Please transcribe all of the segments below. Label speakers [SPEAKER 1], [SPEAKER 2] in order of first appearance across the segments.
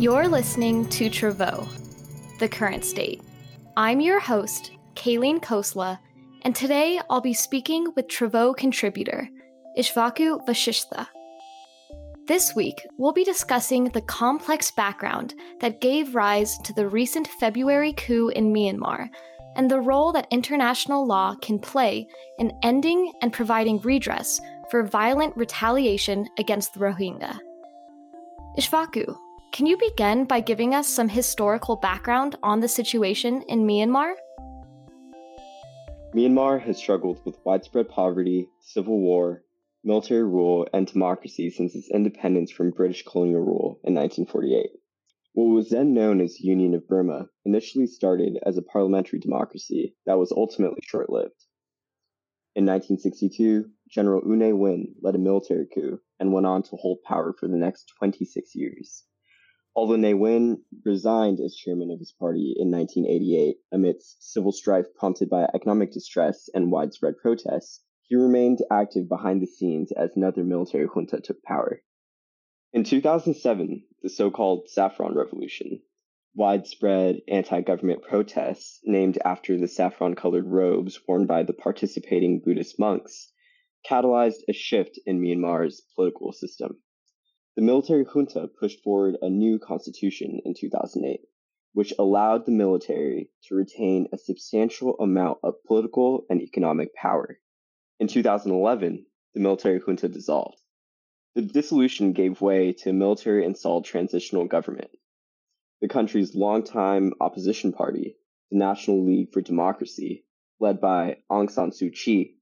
[SPEAKER 1] You're listening to Travaux, the current state. I'm your host, Kayleen Kosla, and today I'll be speaking with Travaux contributor, Ishvaku Vashishtha. This week, we'll be discussing the complex background that gave rise to the recent February coup in Myanmar and the role that international law can play in ending and providing redress for violent retaliation against the Rohingya. Ishvaku, can you begin by giving us some historical background on the situation in Myanmar?
[SPEAKER 2] Myanmar has struggled with widespread poverty, civil war, military rule, and democracy since its independence from British colonial rule in 1948. What was then known as Union of Burma initially started as a parliamentary democracy that was ultimately short lived. In 1962, General U Ne Win led a military coup and went on to hold power for the next 26 years. Although Ne Win resigned as chairman of his party in 1988 amidst civil strife prompted by economic distress and widespread protests, he remained active behind the scenes as another military junta took power. In 2007, the so called Saffron Revolution, widespread anti government protests named after the saffron colored robes worn by the participating Buddhist monks, catalyzed a shift in Myanmar's political system. The military junta pushed forward a new constitution in 2008, which allowed the military to retain a substantial amount of political and economic power. In 2011, the military junta dissolved. The dissolution gave way to a military installed transitional government. The country's longtime opposition party, the National League for Democracy, led by Aung San Suu Kyi,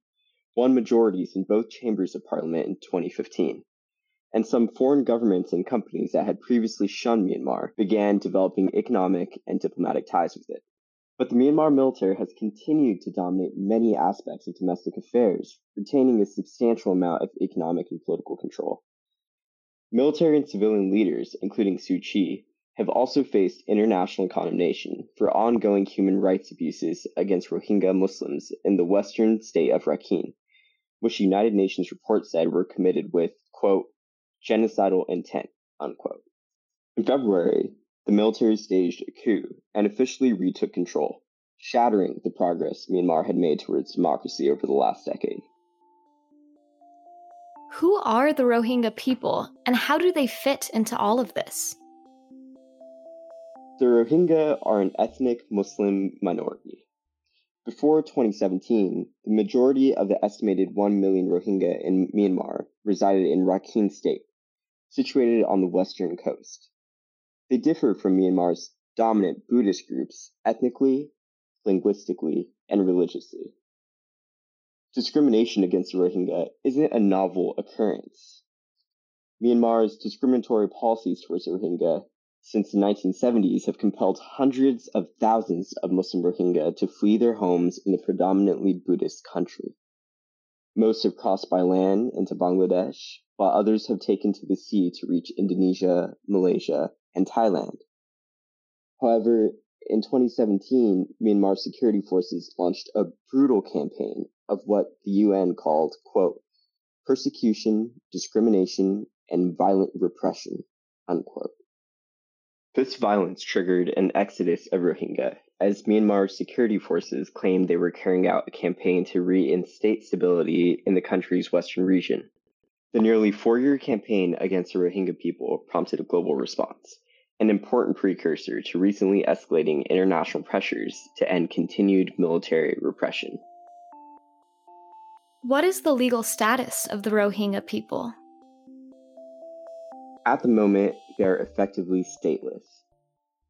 [SPEAKER 2] won majorities in both chambers of parliament in 2015 and some foreign governments and companies that had previously shunned Myanmar began developing economic and diplomatic ties with it. But the Myanmar military has continued to dominate many aspects of domestic affairs, retaining a substantial amount of economic and political control. Military and civilian leaders, including Suu Kyi, have also faced international condemnation for ongoing human rights abuses against Rohingya Muslims in the western state of Rakhine, which the United Nations report said were committed with, quote, genocidal intent, unquote. In February, the military staged a coup and officially retook control, shattering the progress Myanmar had made towards democracy over the last decade.
[SPEAKER 1] Who are the Rohingya people, and how do they fit into all of this?
[SPEAKER 2] The Rohingya are an ethnic Muslim minority. Before 2017, the majority of the estimated 1 million Rohingya in Myanmar resided in Rakhine State, situated on the western coast. They differ from Myanmar's dominant Buddhist groups ethnically, linguistically, and religiously. Discrimination against the Rohingya isn't a novel occurrence. Myanmar's discriminatory policies towards Rohingya since the 1970s have compelled hundreds of thousands of Muslim Rohingya to flee their homes in the predominantly Buddhist country. Most have crossed by land into Bangladesh, while others have taken to the sea to reach Indonesia, Malaysia, and Thailand. However, in 2017, Myanmar security forces launched a brutal campaign of what the UN called, quote, persecution, discrimination, and violent repression, unquote. This violence triggered an exodus of Rohingya, as Myanmar security forces claimed they were carrying out a campaign to reinstate stability in the country's western region. The nearly four year campaign against the Rohingya people prompted a global response, an important precursor to recently escalating international pressures to end continued military repression.
[SPEAKER 1] What is the legal status of the Rohingya people?
[SPEAKER 2] At the moment, they are effectively stateless.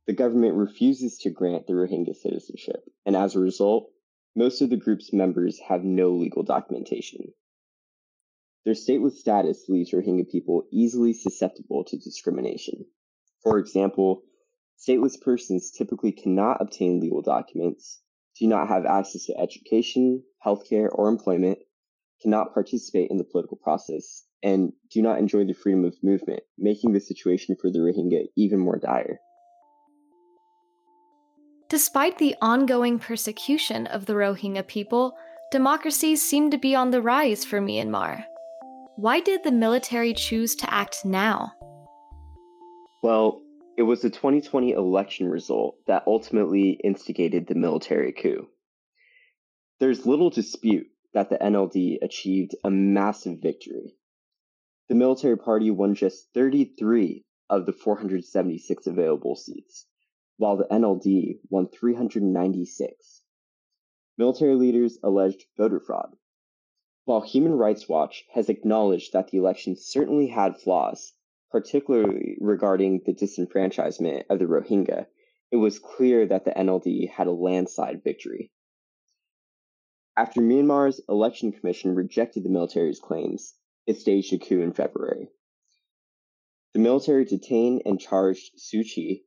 [SPEAKER 2] The government refuses to grant the Rohingya citizenship, and as a result, most of the group's members have no legal documentation. Their stateless status leaves Rohingya people easily susceptible to discrimination. For example, stateless persons typically cannot obtain legal documents, do not have access to education, healthcare, or employment, cannot participate in the political process, and do not enjoy the freedom of movement, making the situation for the Rohingya even more dire.
[SPEAKER 1] Despite the ongoing persecution of the Rohingya people, democracies seem to be on the rise for Myanmar. Why did the military choose to act now?
[SPEAKER 2] Well, It was the 2020 election result that ultimately instigated the military coup. There's little dispute that the NLD achieved a massive victory. The military party won just 33 of the 476 available seats, while the NLD won 396. Military leaders alleged voter fraud. While Human Rights Watch has acknowledged that the election certainly had flaws, particularly regarding the disenfranchisement of the Rohingya, it was clear that the NLD had a landslide victory. After Myanmar's election commission rejected the military's claims, it staged a coup in February. The military detained and charged Suu Kyi,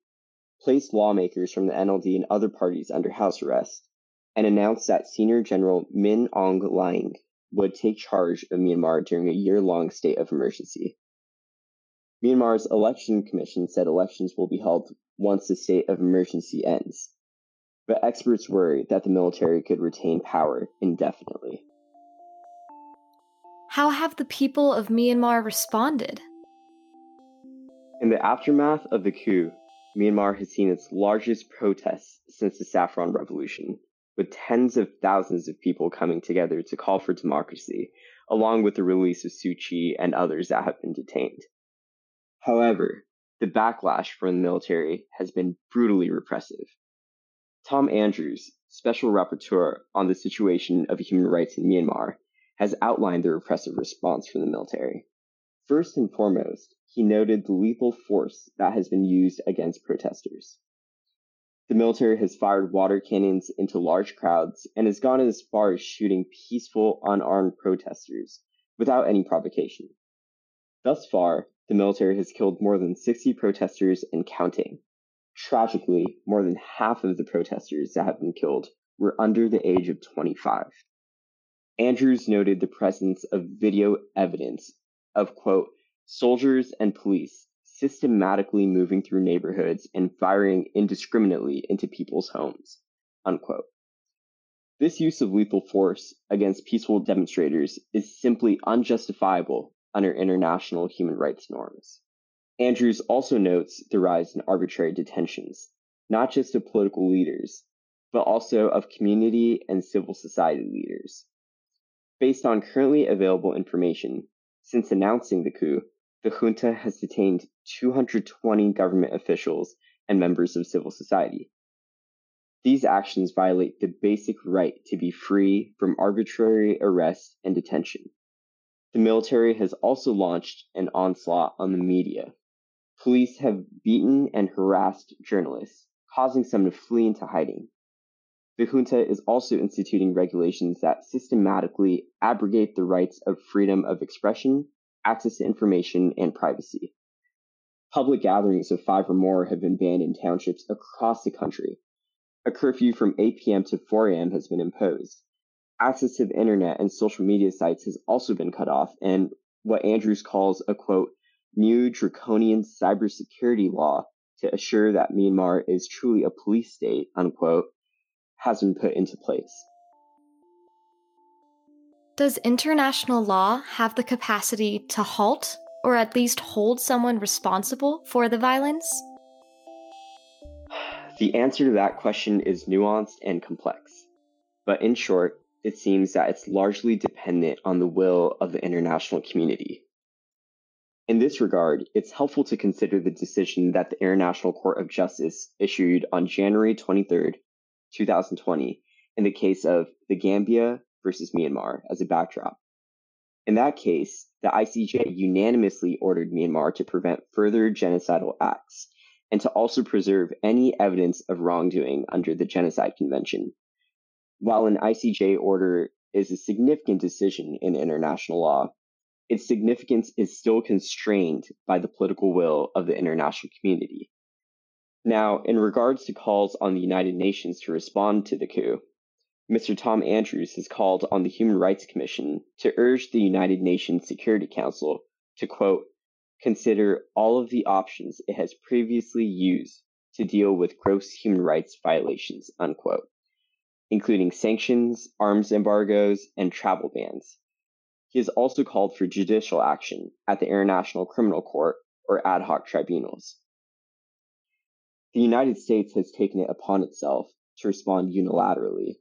[SPEAKER 2] placed lawmakers from the NLD and other parties under house arrest, and announced that Senior General Min Aung Hlaing would take charge of Myanmar during a year long state of emergency. Myanmar's election commission said elections will be held once the state of emergency ends, but experts worry that the military could retain power indefinitely.
[SPEAKER 1] How have the people of Myanmar responded?
[SPEAKER 2] In the aftermath of the coup, Myanmar has seen its largest protests since the Saffron Revolution, with tens of thousands of people coming together to call for democracy, along with the release of Suu Kyi and others that have been detained. However, the backlash from the military has been brutally repressive. Tom Andrews, Special Rapporteur on the situation of human rights in Myanmar, has outlined the repressive response from the military. First and foremost, he noted the lethal force that has been used against protesters. The military has fired water cannons into large crowds and has gone as far as shooting peaceful, unarmed protesters without any provocation. Thus far, the military has killed more than 60 protesters and counting. Tragically, more than half of the protesters that have been killed were under the age of 25. Andrews noted the presence of video evidence of, quote, soldiers and police systematically moving through neighborhoods and firing indiscriminately into people's homes, unquote. This use of lethal force against peaceful demonstrators is simply unjustifiable under international human rights norms. Andrews also notes the rise in arbitrary detentions, not just of political leaders, but also of community and civil society leaders. Based on currently available information, since announcing the coup, the junta has detained 220 government officials and members of civil society. These actions violate the basic right to be free from arbitrary arrest and detention. The military has also launched an onslaught on the media. Police have beaten and harassed journalists, causing some to flee into hiding. The junta is also instituting regulations that systematically abrogate the rights of freedom of expression, access to information, and privacy. Public gatherings of five or more have been banned in townships across the country. A curfew from 8 p.m. to 4 a.m. has been imposed, access to the internet and social media sites has also been cut off, and what Andrews calls a quote, new draconian cybersecurity law to assure that Myanmar is truly a police state, unquote, has been put into place.
[SPEAKER 1] Does international law have the capacity to halt or at least hold someone responsible for the violence?
[SPEAKER 2] The answer to that question is nuanced and complex. But in short, it seems that it's largely dependent on the will of the international community. In this regard, it's helpful to consider the decision that the International Court of Justice issued on January 23, 2020, in the case of the Gambia versus Myanmar as a backdrop. In that case, the ICJ unanimously ordered Myanmar to prevent further genocidal acts and to also preserve any evidence of wrongdoing under the Genocide Convention while an ICJ order is a significant decision in international law, its significance is still constrained by the political will of the international community. Now, in regards to calls on the United Nations to respond to the coup, Mr. Tom Andrews has called on the Human Rights Commission to urge the United Nations Security Council to, quote, consider all of the options it has previously used to deal with gross human rights violations, unquote including sanctions, arms embargoes, and travel bans. He has also called for judicial action at the International Criminal Court or ad hoc tribunals. The United States has taken it upon itself to respond unilaterally.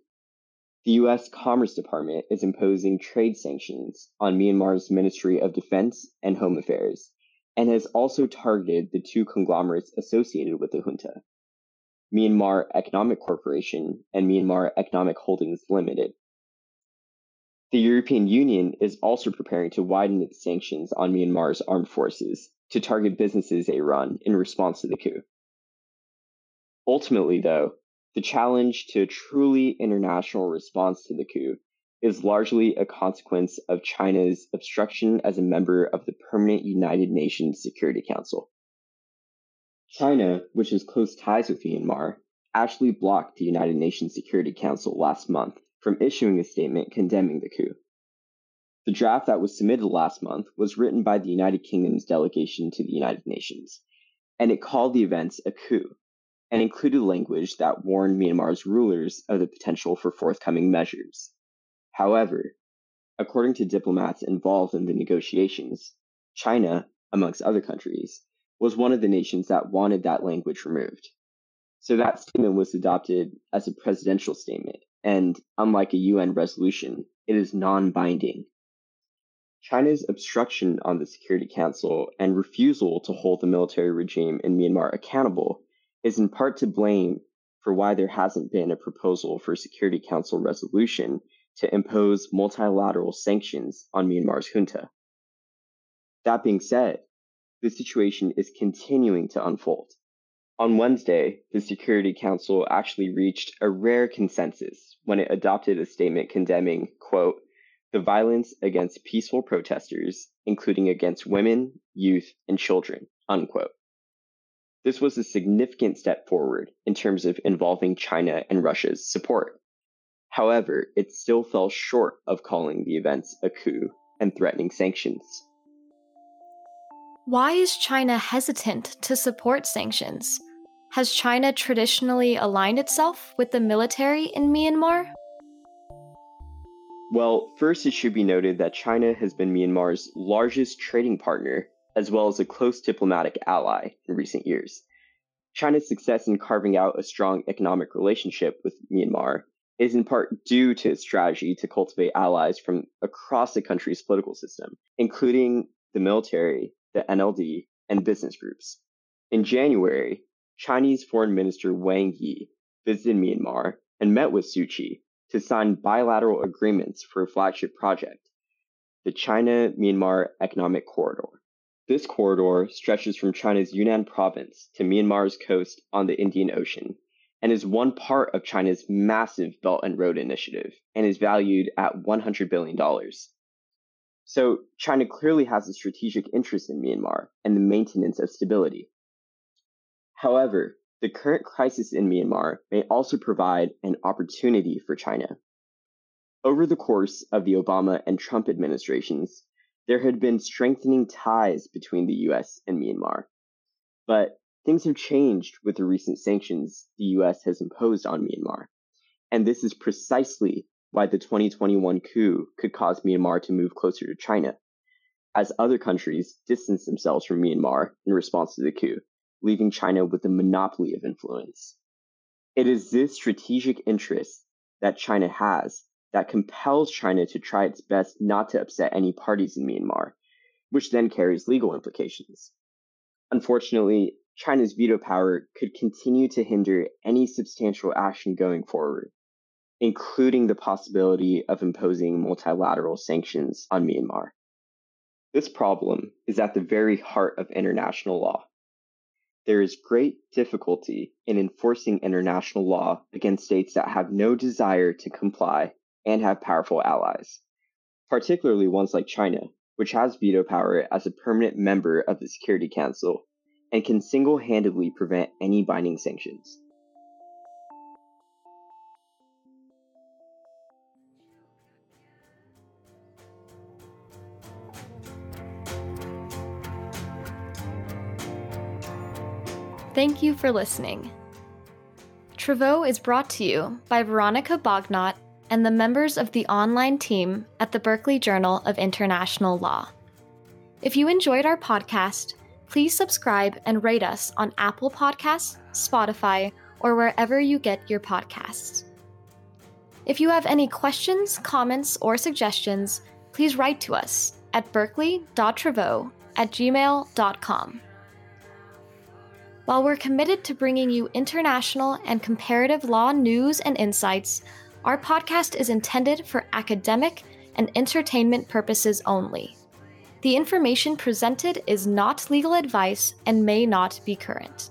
[SPEAKER 2] The U.S. Commerce Department is imposing trade sanctions on Myanmar's Ministry of Defense and Home Affairs, and has also targeted the two conglomerates associated with the junta Myanmar Economic Corporation and Myanmar Economic Holdings Limited. The European Union is also preparing to widen its sanctions on Myanmar's armed forces to target businesses they run in response to the coup. Ultimately, though, the challenge to a truly international response to the coup is largely a consequence of China's obstruction as a member of the permanent United Nations Security Council. China, which has close ties with Myanmar, actually blocked the United Nations Security Council last month from issuing a statement condemning the coup. The draft that was submitted last month was written by the United Kingdom's delegation to the United Nations, and it called the events a coup and included language that warned Myanmar's rulers of the potential for forthcoming measures. However, according to diplomats involved in the negotiations, China, amongst other countries, was one of the nations that wanted that language removed. So that statement was adopted as a presidential statement, and unlike a UN resolution, it is non binding. China's obstruction on the Security Council and refusal to hold the military regime in Myanmar accountable is in part to blame for why there hasn't been a proposal for Security Council resolution to impose multilateral sanctions on Myanmar's junta. That being said, the situation is continuing to unfold. On Wednesday, the Security Council actually reached a rare consensus when it adopted a statement condemning, quote, the violence against peaceful protesters, including against women, youth, and children, unquote. This was a significant step forward in terms of involving China and Russia's support. However, it still fell short of calling the events a coup and threatening sanctions.
[SPEAKER 1] Why is China hesitant to support sanctions? Has China traditionally aligned itself with the military in Myanmar?
[SPEAKER 2] Well, first, it should be noted that China has been Myanmar's largest trading partner as well as a close diplomatic ally in recent years. China's success in carving out a strong economic relationship with Myanmar is in part due to its strategy to cultivate allies from across the country's political system, including the military, the NLD, and business groups. In January, Chinese Foreign Minister Wang Yi visited Myanmar and met with Suu Kyi to sign bilateral agreements for a flagship project, the China Myanmar Economic Corridor. This corridor stretches from China's Yunnan province to Myanmar's coast on the Indian Ocean and is one part of China's massive Belt and Road Initiative and is valued at $100 billion. So, China clearly has a strategic interest in Myanmar and the maintenance of stability. However, the current crisis in Myanmar may also provide an opportunity for China. Over the course of the Obama and Trump administrations, there had been strengthening ties between the US and Myanmar. But things have changed with the recent sanctions the US has imposed on Myanmar. And this is precisely why the 2021 coup could cause Myanmar to move closer to China, as other countries distance themselves from Myanmar in response to the coup, leaving China with a monopoly of influence. It is this strategic interest that China has that compels China to try its best not to upset any parties in Myanmar, which then carries legal implications. Unfortunately, China's veto power could continue to hinder any substantial action going forward, including the possibility of imposing multilateral sanctions on Myanmar. This problem is at the very heart of international law. There is great difficulty in enforcing international law against states that have no desire to comply and have powerful allies, particularly ones like China, which has veto power as a permanent member of the Security Council and can single handedly prevent any binding sanctions.
[SPEAKER 1] Thank you for listening. Travaux is brought to you by Veronica Bognot and the members of the online team at the Berkeley Journal of International Law. If you enjoyed our podcast, please subscribe and rate us on Apple Podcasts, Spotify, or wherever you get your podcasts. If you have any questions, comments, or suggestions, please write to us at berkeley.travaux at gmail.com. While we're committed to bringing you international and comparative law news and insights, our podcast is intended for academic and entertainment purposes only. The information presented is not legal advice and may not be current.